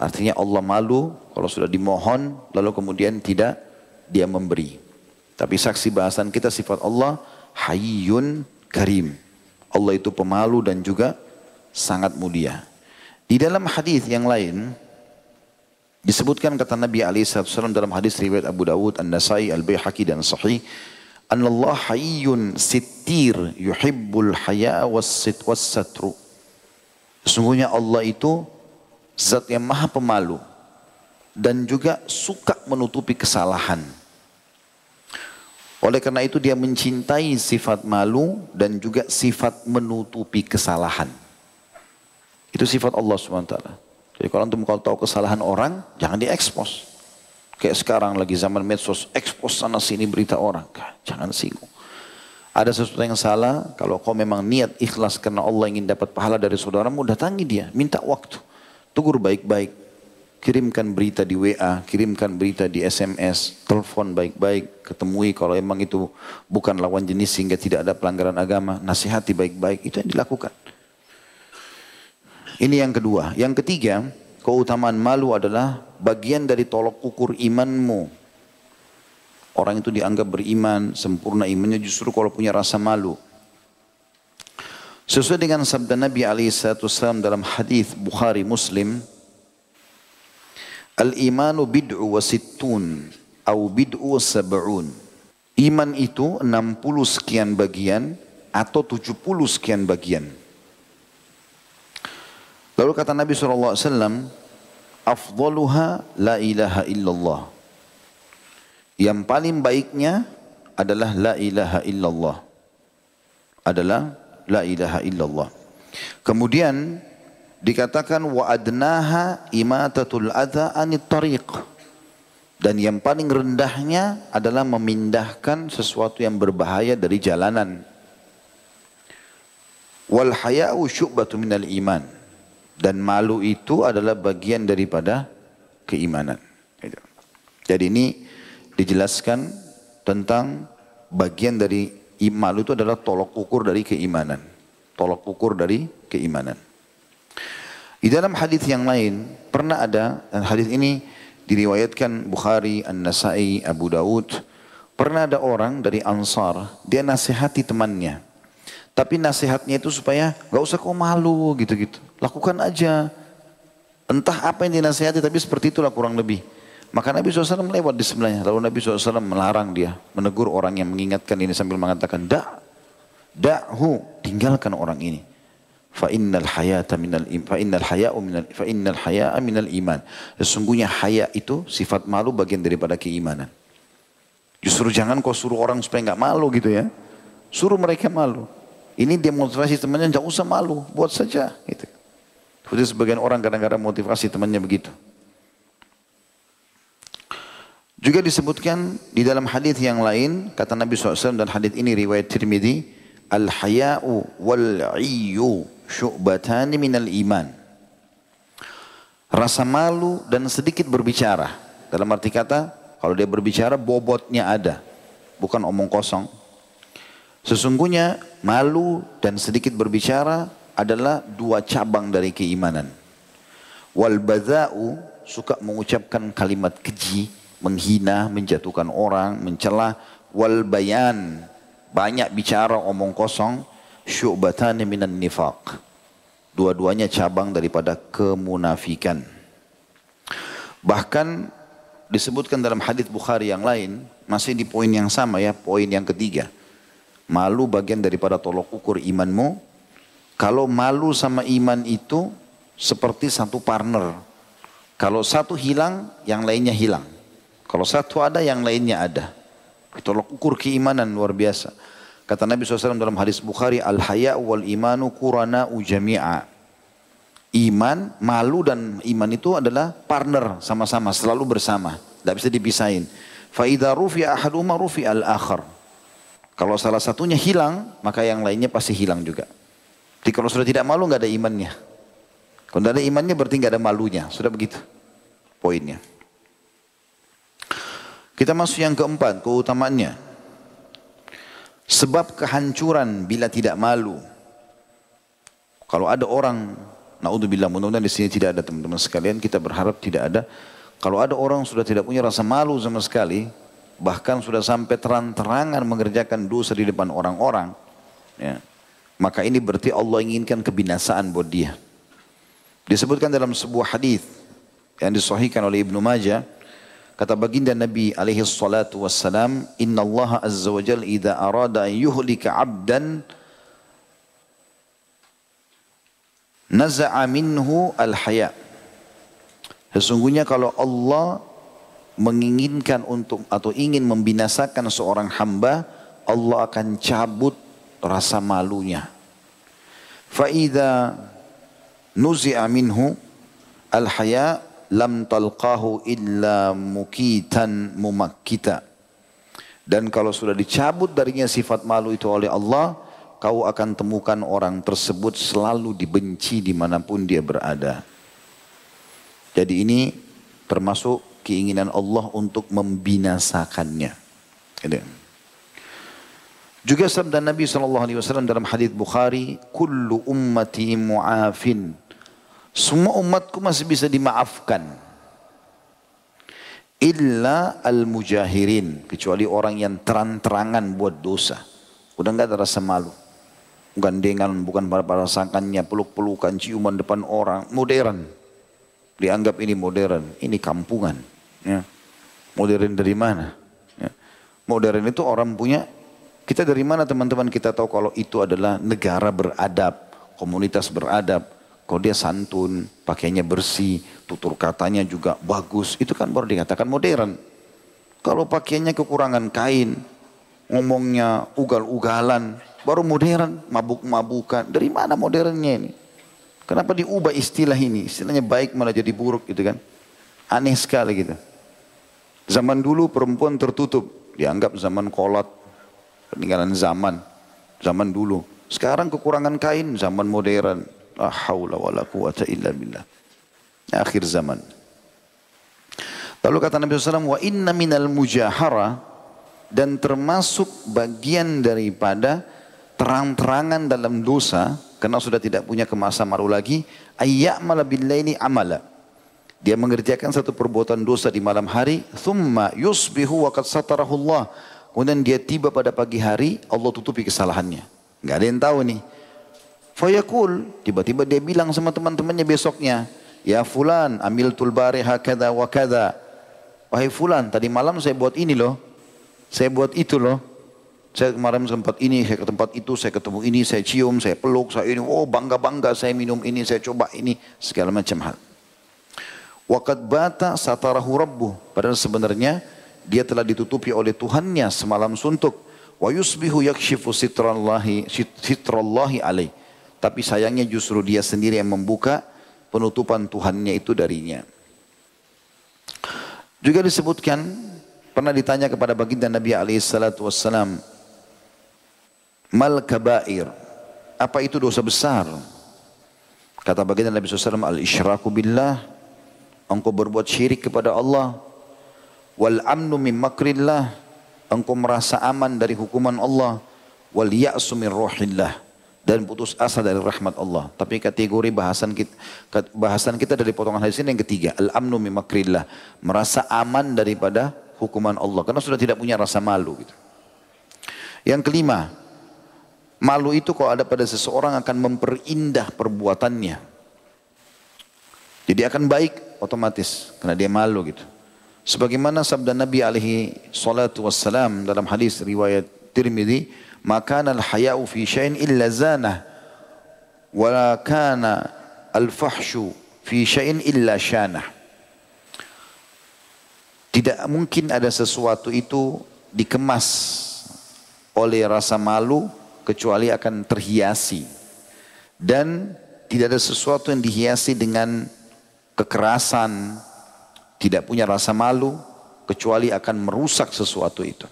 A: Artinya Allah malu kalau sudah dimohon lalu kemudian tidak dia memberi. Tapi saksi bahasan kita sifat Allah hayyun karim. Allah itu pemalu dan juga sangat mulia. Di dalam hadis yang lain disebutkan kata Nabi SAW dalam hadis riwayat Abu Dawud, An-Nasai, Al-Bayhaqi dan Sahih An Allah hayyun sittir yuhibbul haya was satru. Sesungguhnya Allah itu Zat yang maha pemalu dan juga suka menutupi kesalahan. Oleh karena itu dia mencintai sifat malu dan juga sifat menutupi kesalahan. Itu sifat Allah SWT. Jadi kalau antum kalau tahu kesalahan orang, jangan diekspos. Kayak sekarang lagi zaman medsos, ekspos sana sini berita orang. Jangan singgung. Ada sesuatu yang salah, kalau kau memang niat ikhlas karena Allah ingin dapat pahala dari saudaramu, datangi dia, minta waktu. Tegur baik-baik. Kirimkan berita di WA, kirimkan berita di SMS, telepon baik-baik, ketemui kalau emang itu bukan lawan jenis sehingga tidak ada pelanggaran agama, nasihati baik-baik, itu yang dilakukan. Ini yang kedua. Yang ketiga, keutamaan malu adalah bagian dari tolok ukur imanmu. Orang itu dianggap beriman, sempurna imannya justru kalau punya rasa malu. Sesuai dengan sabda Nabi SAW dalam hadis Bukhari Muslim, Al-imanu bid'u wa sittun au bid'u sab'un. Iman itu 60 sekian bagian atau 70 sekian bagian. Lalu kata Nabi SAW, Afdaluha la ilaha illallah. Yang paling baiknya adalah la ilaha illallah. Adalah la ilaha illallah. Kemudian dikatakan wa adnaha imatatul adha anit tariq. Dan yang paling rendahnya adalah memindahkan sesuatu yang berbahaya dari jalanan. Wal haya'u syu'batu minal iman. Dan malu itu adalah bagian daripada keimanan. Jadi ini dijelaskan tentang bagian dari malu itu adalah tolok ukur dari keimanan. Tolok ukur dari keimanan. Di dalam hadis yang lain pernah ada dan hadis ini diriwayatkan Bukhari, An-Nasai, Abu Daud. Pernah ada orang dari Ansar, dia nasihati temannya. Tapi nasihatnya itu supaya gak usah kau malu gitu-gitu. Lakukan aja. Entah apa yang dinasihati tapi seperti itulah kurang lebih. Maka Nabi SAW lewat di sebelahnya. Lalu Nabi SAW melarang dia. Menegur orang yang mengingatkan ini sambil mengatakan. Da, da'hu. Tinggalkan orang ini. Fa innal hayata minal im, fa innal haya'u minal fa innal haya'a minal iman. Sesungguhnya haya itu sifat malu bagian daripada keimanan. Justru jangan kau suruh orang supaya enggak malu gitu ya. Suruh mereka malu. Ini motivasi temannya jangan usah malu, buat saja gitu. Seperti sebagian orang kadang-kadang motivasi temannya begitu. Juga disebutkan di dalam hadis yang lain kata Nabi SAW dan hadis ini riwayat Tirmidzi al-haya'u wal-'iyyu syu'batani minal iman. Rasa malu dan sedikit berbicara. Dalam arti kata kalau dia berbicara bobotnya ada. Bukan omong kosong. Sesungguhnya malu dan sedikit berbicara adalah dua cabang dari keimanan. Wal badha'u suka mengucapkan kalimat keji menghina, menjatuhkan orang, mencela, wal bayan, banyak bicara omong kosong, syu'batan minan nifaq. Dua-duanya cabang daripada kemunafikan. Bahkan disebutkan dalam hadis Bukhari yang lain, masih di poin yang sama ya, poin yang ketiga. Malu bagian daripada tolok ukur imanmu. Kalau malu sama iman itu seperti satu partner. Kalau satu hilang, yang lainnya hilang. Kalau satu ada, yang lainnya ada. Tolok ukur keimanan luar biasa. Kata Nabi SAW dalam hadis Bukhari, Al-haya wal imanu kurana ujami'a. Iman, malu dan iman itu adalah partner sama-sama, selalu bersama. Tidak bisa dipisahin. Fa'idha rufi ahaduma rufi al-akhar. Kalau salah satunya hilang, maka yang lainnya pasti hilang juga. Jadi kalau sudah tidak malu, nggak ada imannya. Kalau tidak ada imannya berarti nggak ada malunya. Sudah begitu poinnya. Kita masuk yang keempat, keutamaannya. Sebab kehancuran bila tidak malu. Kalau ada orang, naudzubillah, mudah-mudahan di sini tidak ada teman-teman sekalian, kita berharap tidak ada. Kalau ada orang sudah tidak punya rasa malu sama sekali, bahkan sudah sampai terang-terangan mengerjakan dosa di depan orang-orang, ya, maka ini berarti Allah inginkan kebinasaan buat dia. Disebutkan dalam sebuah hadis yang disahihkan oleh Ibnu Majah, Kata baginda Nabi alaihi salatu wassalam, "Inna Allah azza wa jalla idza arada an yuhlika 'abdan naza'a minhu al-haya." Sesungguhnya kalau Allah menginginkan untuk atau ingin membinasakan seorang hamba, Allah akan cabut rasa malunya. Fa idza nuzi'a minhu al-haya lam talqahu illa mukitan mumakkita. Dan kalau sudah dicabut darinya sifat malu itu oleh Allah, kau akan temukan orang tersebut selalu dibenci di mana pun dia berada. Jadi ini termasuk keinginan Allah untuk membinasakannya. Gitu. Juga sabda Nabi SAW dalam hadis Bukhari, "Kullu ummati mu'afin semua umatku masih bisa dimaafkan. Illa al-mujahirin. Kecuali orang yang terang-terangan buat dosa. Udah nggak ada rasa malu. Gandengan bukan pada rasakannya, peluk-pelukan, ciuman depan orang. Modern. Dianggap ini modern. Ini kampungan. Ya. Modern dari mana? Ya. Modern itu orang punya, kita dari mana teman-teman kita tahu kalau itu adalah negara beradab, komunitas beradab, kalau dia santun, pakainya bersih, tutur katanya juga bagus, itu kan baru dikatakan modern. Kalau pakainya kekurangan kain, ngomongnya ugal-ugalan, baru modern, mabuk-mabukan. Dari mana modernnya ini? Kenapa diubah istilah ini? Istilahnya baik malah jadi buruk gitu kan. Aneh sekali gitu. Zaman dulu perempuan tertutup, dianggap zaman kolot, peninggalan zaman, zaman dulu. Sekarang kekurangan kain, zaman modern. La haula wa la quwata illa billah. Akhir zaman. Lalu kata Nabi SAW, wa inna minal mujahara dan termasuk bagian daripada terang-terangan dalam dosa karena sudah tidak punya kemasa malu lagi ayya'mala billaili amala dia mengerjakan satu perbuatan dosa di malam hari thumma yusbihu wa qad satarahu Allah kemudian dia tiba pada pagi hari Allah tutupi kesalahannya enggak ada yang tahu nih fayaqul tiba-tiba dia bilang sama teman-temannya besoknya ya fulan amil tulbari hakada wa kada wahai fulan tadi malam saya buat ini loh saya buat itu loh. Saya kemarin sempat ini, saya ke tempat itu, saya ketemu ini, saya cium, saya peluk, saya ini, oh bangga-bangga saya minum ini, saya coba ini, segala macam hal. Waqad bata satarahu rabbuh. Padahal sebenarnya dia telah ditutupi oleh Tuhannya semalam suntuk. Wa yusbihu yakshifu sitrallahi, sitrallahi alaih. Tapi sayangnya justru dia sendiri yang membuka penutupan Tuhannya itu darinya. Juga disebutkan Pernah ditanya kepada baginda Nabi wassalam, Mal kabair, apa itu dosa besar? Kata baginda Nabi SAW, Al-isyraku billah, engkau berbuat syirik kepada Allah. Wal amnu min makrillah, engkau merasa aman dari hukuman Allah. Wal ya'su min rohillah, dan putus asa dari rahmat Allah. Tapi kategori bahasan kita, bahasan kita dari potongan hadis ini yang ketiga, al-amnu min makrillah, merasa aman daripada hukuman Allah karena sudah tidak punya rasa malu gitu. Yang kelima, malu itu kalau ada pada seseorang akan memperindah perbuatannya. Jadi akan baik otomatis karena dia malu gitu. Sebagaimana sabda Nabi alaihi salatu wassalam dalam hadis riwayat Tirmidzi, "Maka al-haya'u fi syai'in illa zanah wa kana al-fahsyu fi syai'in illa syanah." Tidak mungkin ada sesuatu itu dikemas oleh rasa malu kecuali akan terhiasi. Dan tidak ada sesuatu yang dihiasi dengan kekerasan, tidak punya rasa malu kecuali akan merusak sesuatu itu.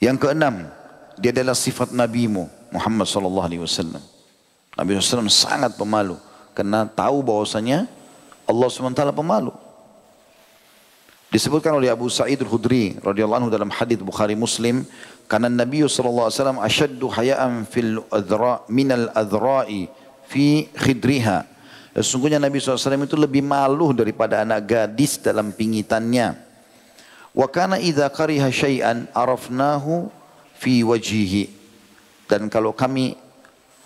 A: Yang keenam, dia adalah sifat nabimu Muhammad sallallahu alaihi wasallam. Nabi SAW sangat pemalu karena tahu bahwasanya Allah SWT pemalu. Disebutkan oleh Abu Sa'id al-Khudri radhiyallahu anhu dalam hadis Bukhari Muslim, karena Nabi sallallahu alaihi wasallam asyaddu haya'an fil adra min al-adra'i fi khidriha. Sesungguhnya Nabi SAW itu lebih malu daripada anak gadis dalam pingitannya. Wa kana idza kariha syai'an arafnahu fi wajhihi. Dan kalau kami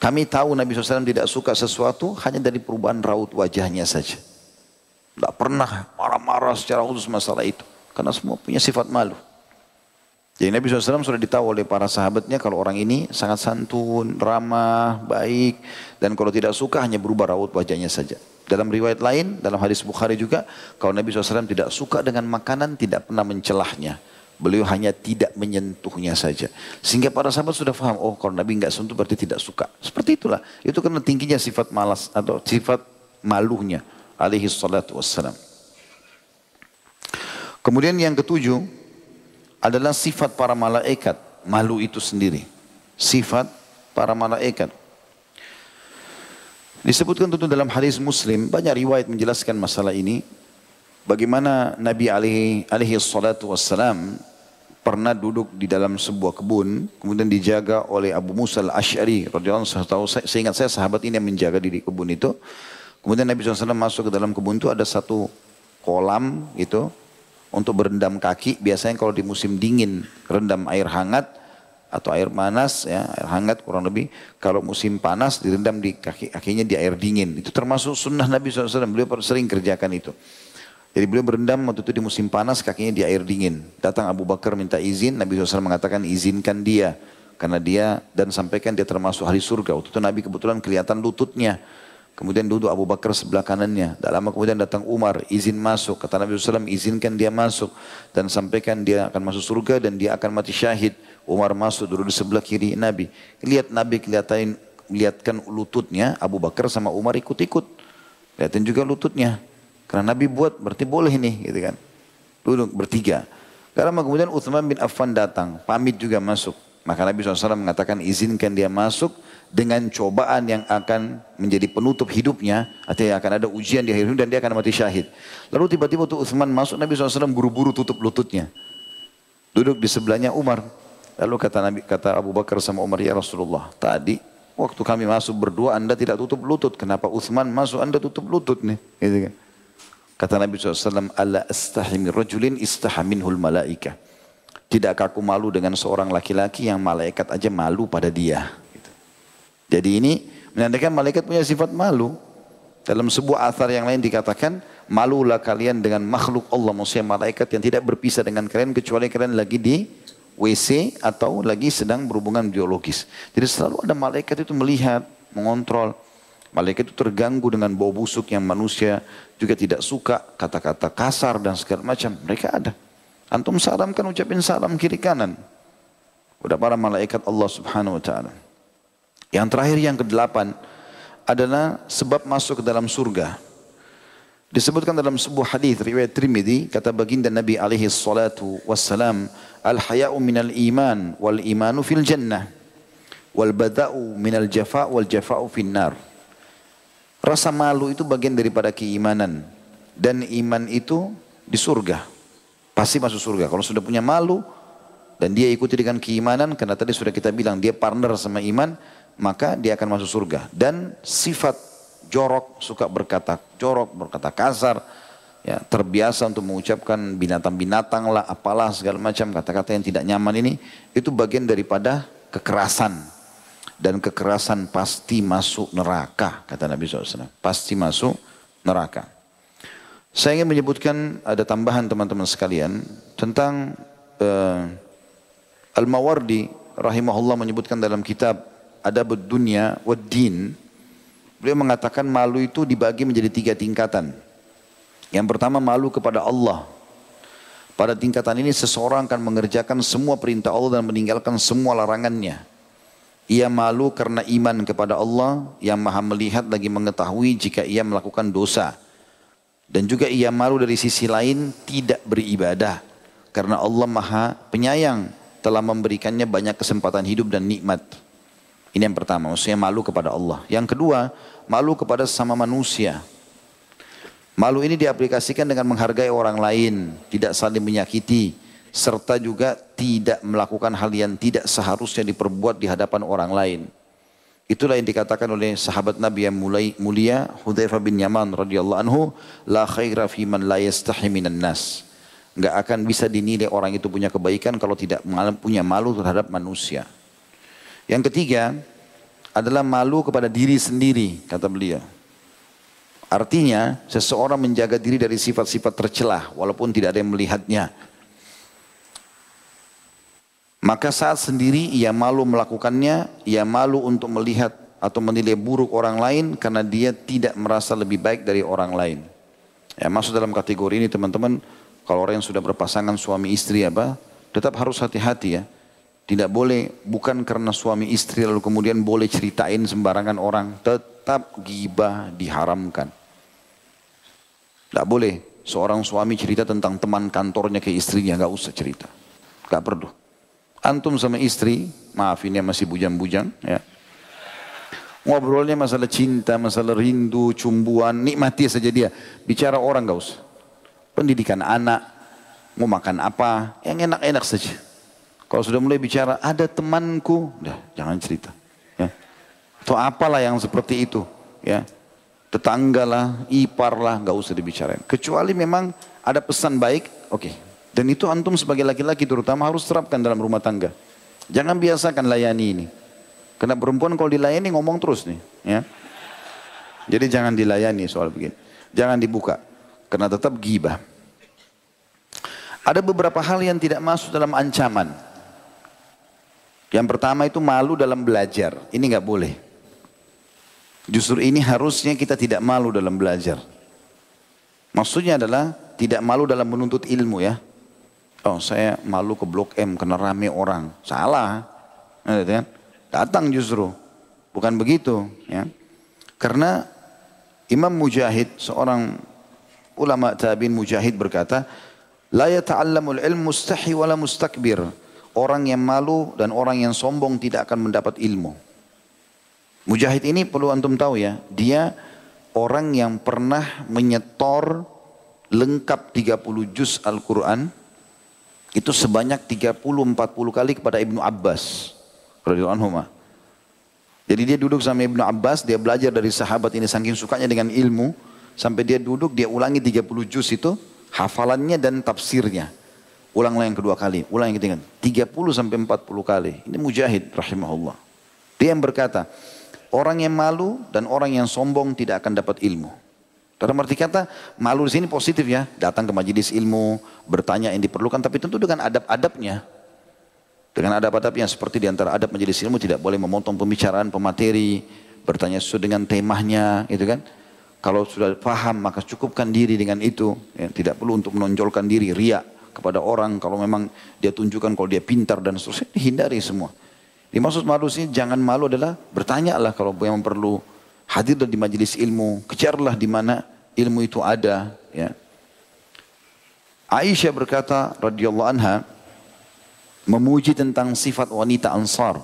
A: kami tahu Nabi SAW tidak suka sesuatu hanya dari perubahan raut wajahnya saja. Tidak pernah marah-marah secara khusus masalah itu. Karena semua punya sifat malu. Jadi Nabi SAW sudah ditahu oleh para sahabatnya kalau orang ini sangat santun, ramah, baik. Dan kalau tidak suka hanya berubah raut wajahnya saja. Dalam riwayat lain, dalam hadis Bukhari juga, kalau Nabi SAW tidak suka dengan makanan, tidak pernah mencelahnya. Beliau hanya tidak menyentuhnya saja. Sehingga para sahabat sudah faham, oh kalau Nabi nggak sentuh berarti tidak suka. Seperti itulah. Itu karena tingginya sifat malas atau sifat malunya alaihi salatu wassalam. Kemudian yang ketujuh adalah sifat para malaikat, malu itu sendiri. Sifat para malaikat. Disebutkan tentu dalam hadis Muslim, banyak riwayat menjelaskan masalah ini. Bagaimana Nabi alaihi, alaihi salatu wassalam pernah duduk di dalam sebuah kebun, kemudian dijaga oleh Abu Musa al-Ash'ari. Anhu, saya sahabat ini yang menjaga di kebun itu. Kemudian Nabi SAW masuk ke dalam kebun itu ada satu kolam gitu untuk berendam kaki. Biasanya kalau di musim dingin rendam air hangat atau air panas ya air hangat kurang lebih. Kalau musim panas direndam di kaki kakinya di air dingin. Itu termasuk sunnah Nabi SAW. Beliau sering kerjakan itu. Jadi beliau berendam waktu itu di musim panas kakinya di air dingin. Datang Abu Bakar minta izin, Nabi SAW mengatakan izinkan dia. Karena dia dan sampaikan dia termasuk ahli surga. Waktu itu Nabi kebetulan kelihatan lututnya. Kemudian duduk Abu Bakar sebelah kanannya. Tak lama kemudian datang Umar, izin masuk. Kata Nabi SAW, izinkan dia masuk. Dan sampaikan dia akan masuk surga dan dia akan mati syahid. Umar masuk duduk di sebelah kiri Nabi. Lihat Nabi kelihatan lihatkan lututnya, Abu Bakar sama Umar ikut-ikut. Lihatin juga lututnya. Karena Nabi buat berarti boleh nih gitu kan. Duduk bertiga. Karena kemudian Uthman bin Affan datang, pamit juga masuk. Maka Nabi SAW mengatakan izinkan dia masuk dengan cobaan yang akan menjadi penutup hidupnya, artinya akan ada ujian di akhir hidup dan dia akan mati syahid. Lalu tiba-tiba waktu Uthman masuk, Nabi SAW buru-buru tutup lututnya. Duduk di sebelahnya Umar. Lalu kata Nabi kata Abu Bakar sama Umar, "Ya Rasulullah, tadi waktu kami masuk berdua Anda tidak tutup lutut. Kenapa Uthman masuk Anda tutup lutut nih?" Gitu kan. Kata Nabi SAW, "Alla astahimi rajulin istahaminhul malaika." Tidakkah aku malu dengan seorang laki-laki yang malaikat aja malu pada dia? Gitu. Jadi ini menandakan malaikat punya sifat malu. Dalam sebuah athar yang lain dikatakan, malulah kalian dengan makhluk Allah, maksudnya malaikat yang tidak berpisah dengan kalian kecuali kalian lagi di WC atau lagi sedang berhubungan biologis. Jadi selalu ada malaikat itu melihat, mengontrol. Malaikat itu terganggu dengan bau busuk yang manusia juga tidak suka, kata-kata kasar dan segala macam. Mereka ada. Antum salam kan ucapin salam kiri kanan. Udah para malaikat Allah subhanahu wa ta'ala. Yang terakhir yang kedelapan adalah sebab masuk ke dalam surga. Disebutkan dalam sebuah hadis riwayat Trimidi kata baginda Nabi alaihi salatu wassalam al haya'u minal iman wal imanu fil jannah wal bada'u minal jafa wal jafa'u fin nar. Rasa malu itu bagian daripada keimanan dan iman itu di surga. Pasti masuk surga. Kalau sudah punya malu dan dia ikuti dengan keimanan, karena tadi sudah kita bilang dia partner sama iman, maka dia akan masuk surga. Dan sifat jorok, suka berkata jorok, berkata kasar, ya, terbiasa untuk mengucapkan binatang-binatang lah, apalah segala macam kata-kata yang tidak nyaman ini, itu bagian daripada kekerasan. Dan kekerasan pasti masuk neraka, kata Nabi SAW. Pasti masuk neraka. Saya ingin menyebutkan ada tambahan teman-teman sekalian tentang uh, Al-Mawardi rahimahullah menyebutkan dalam kitab Adab Dunia wa Din beliau mengatakan malu itu dibagi menjadi tiga tingkatan. Yang pertama malu kepada Allah. Pada tingkatan ini seseorang akan mengerjakan semua perintah Allah dan meninggalkan semua larangannya. Ia malu karena iman kepada Allah yang maha melihat lagi mengetahui jika ia melakukan dosa. Dan juga ia malu dari sisi lain tidak beribadah. Karena Allah maha penyayang telah memberikannya banyak kesempatan hidup dan nikmat. Ini yang pertama, maksudnya malu kepada Allah. Yang kedua, malu kepada sama manusia. Malu ini diaplikasikan dengan menghargai orang lain, tidak saling menyakiti, serta juga tidak melakukan hal yang tidak seharusnya diperbuat di hadapan orang lain. Itulah yang dikatakan oleh sahabat Nabi yang mulai mulia Hudzaifah bin Yaman radhiyallahu anhu, la khaira fi man la yastahi minan nas. Enggak akan bisa dinilai orang itu punya kebaikan kalau tidak punya malu terhadap manusia. Yang ketiga adalah malu kepada diri sendiri, kata beliau. Artinya seseorang menjaga diri dari sifat-sifat tercelah walaupun tidak ada yang melihatnya. Maka saat sendiri ia malu melakukannya, ia malu untuk melihat atau menilai buruk orang lain karena dia tidak merasa lebih baik dari orang lain. Ya, masuk dalam kategori ini teman-teman, kalau orang yang sudah berpasangan suami istri apa, tetap harus hati-hati ya. Tidak boleh, bukan karena suami istri lalu kemudian boleh ceritain sembarangan orang. Tetap gibah diharamkan. Tidak boleh seorang suami cerita tentang teman kantornya ke istrinya, nggak usah cerita. Nggak perlu. Antum sama istri, maaf ini masih bujang-bujang ya. Ngobrolnya masalah cinta, masalah rindu, cumbuan, nikmati saja dia. Bicara orang gak usah. Pendidikan anak, mau makan apa, yang enak-enak saja. Kalau sudah mulai bicara, ada temanku, dah jangan cerita. Ya. Atau apalah yang seperti itu. Ya. Tetangga lah, ipar lah, gak usah dibicarain. Kecuali memang ada pesan baik, oke. Okay, dan itu antum sebagai laki-laki terutama harus terapkan dalam rumah tangga. Jangan biasakan layani ini. Karena perempuan kalau dilayani ngomong terus nih. Ya. Jadi jangan dilayani soal begini. Jangan dibuka. Karena tetap gibah. Ada beberapa hal yang tidak masuk dalam ancaman. Yang pertama itu malu dalam belajar. Ini nggak boleh. Justru ini harusnya kita tidak malu dalam belajar. Maksudnya adalah tidak malu dalam menuntut ilmu ya. Oh saya malu ke Blok M karena rame orang. Salah. Nah, kan? Datang justru. Bukan begitu. Ya. Karena Imam Mujahid, seorang ulama tabi'in Mujahid berkata, La yata'allamul ilmu mustahi wala mustakbir. Orang yang malu dan orang yang sombong tidak akan mendapat ilmu. Mujahid ini perlu antum tahu ya, dia orang yang pernah menyetor lengkap 30 juz Al-Quran Itu sebanyak 30-40 kali kepada Ibnu Abbas. Radhiyallahu anhu Jadi dia duduk sama Ibnu Abbas, dia belajar dari sahabat ini saking sukanya dengan ilmu. Sampai dia duduk, dia ulangi 30 juz itu, hafalannya dan tafsirnya. Ulanglah yang kedua kali, ulang yang ketiga. 30 sampai 40 kali. Ini mujahid rahimahullah. Dia yang berkata, orang yang malu dan orang yang sombong tidak akan dapat ilmu. Dalam arti kata, malu di sini positif ya. Datang ke majelis ilmu, bertanya yang diperlukan, tapi tentu dengan adab-adabnya. Dengan adab-adabnya seperti di antara adab majelis ilmu tidak boleh memotong pembicaraan pemateri, bertanya sesuai dengan temahnya, gitu kan. Kalau sudah paham maka cukupkan diri dengan itu. Ya, tidak perlu untuk menonjolkan diri, riak kepada orang kalau memang dia tunjukkan kalau dia pintar dan seterusnya hindari semua. Dimaksud malu sih jangan malu adalah bertanyalah kalau yang perlu hadirlah di majelis ilmu, kejarlah di mana ilmu itu ada ya. Aisyah berkata radhiyallahu anha memuji tentang sifat wanita Ansar.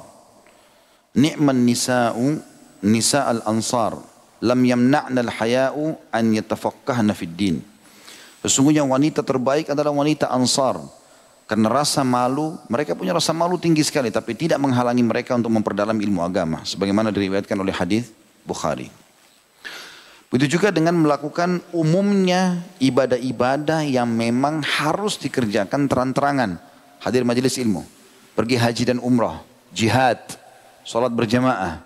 A: Ni'man nisa'u nisa' al-Ansar lam yamna'na al-haya'u an yatafaqqahna fid din. Sesungguhnya wanita terbaik adalah wanita ansar. Karena rasa malu, mereka punya rasa malu tinggi sekali. Tapi tidak menghalangi mereka untuk memperdalam ilmu agama. Sebagaimana diriwayatkan oleh hadis Bukhari. Begitu juga dengan melakukan umumnya ibadah-ibadah yang memang harus dikerjakan terang-terangan. Hadir majelis ilmu. Pergi haji dan umrah. Jihad. Sholat berjamaah.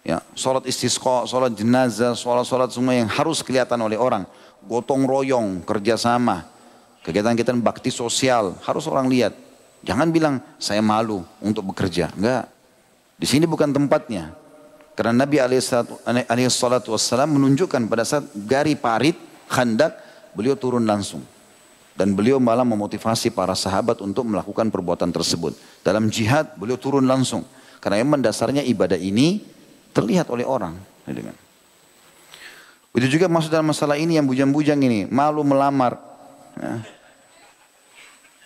A: Ya, sholat istisqa, sholat jenazah, sholat-sholat semua yang harus kelihatan oleh orang gotong royong, kerjasama, kegiatan-kegiatan bakti sosial, harus orang lihat. Jangan bilang saya malu untuk bekerja, enggak. Di sini bukan tempatnya. Karena Nabi SAW menunjukkan pada saat gari parit, khandak, beliau turun langsung. Dan beliau malah memotivasi para sahabat untuk melakukan perbuatan tersebut. Dalam jihad beliau turun langsung. Karena yang mendasarnya ibadah ini terlihat oleh orang. Itu juga masuk dalam masalah ini yang bujang-bujang ini. Malu melamar. Ya.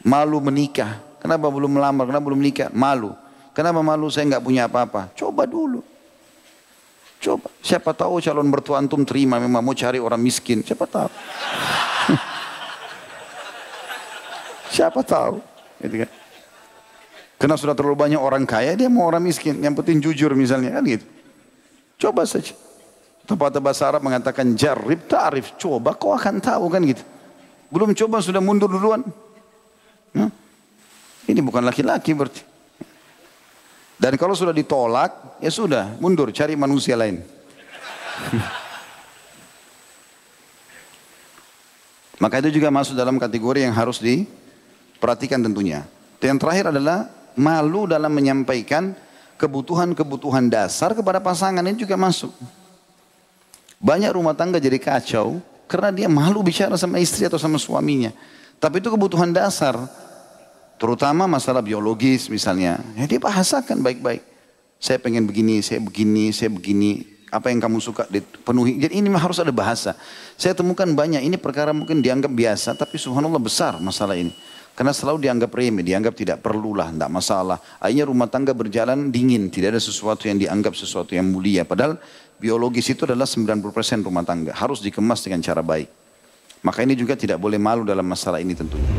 A: Malu menikah. Kenapa belum melamar? Kenapa belum menikah? Malu. Kenapa malu? Saya nggak punya apa-apa. Coba dulu. Coba. Siapa tahu calon mertua antum terima memang mau cari orang miskin. Siapa tahu. Siapa tahu. Gitu kan. Karena sudah terlalu banyak orang kaya, dia mau orang miskin. Yang penting jujur misalnya. Kan gitu. Coba saja. Tempat bahasa Arab mengatakan jarib ta'rif. Coba kau akan tahu kan gitu. Belum coba sudah mundur duluan. Nah, ini bukan laki-laki berarti. Dan kalau sudah ditolak, ya sudah mundur cari manusia lain. Maka itu juga masuk dalam kategori yang harus diperhatikan tentunya. Dan yang terakhir adalah malu dalam menyampaikan kebutuhan-kebutuhan dasar kepada pasangan ini juga masuk. Banyak rumah tangga jadi kacau karena dia malu bicara sama istri atau sama suaminya. Tapi itu kebutuhan dasar. Terutama masalah biologis misalnya. Ya dia bahasakan baik-baik. Saya pengen begini, saya begini, saya begini. Apa yang kamu suka dipenuhi. Jadi ini harus ada bahasa. Saya temukan banyak. Ini perkara mungkin dianggap biasa. Tapi subhanallah besar masalah ini. Karena selalu dianggap remeh, dianggap tidak perlulah, tidak masalah. Akhirnya rumah tangga berjalan dingin, tidak ada sesuatu yang dianggap sesuatu yang mulia. Padahal biologis itu adalah 90% rumah tangga. Harus dikemas dengan cara baik. Maka ini juga tidak boleh malu dalam masalah ini tentunya.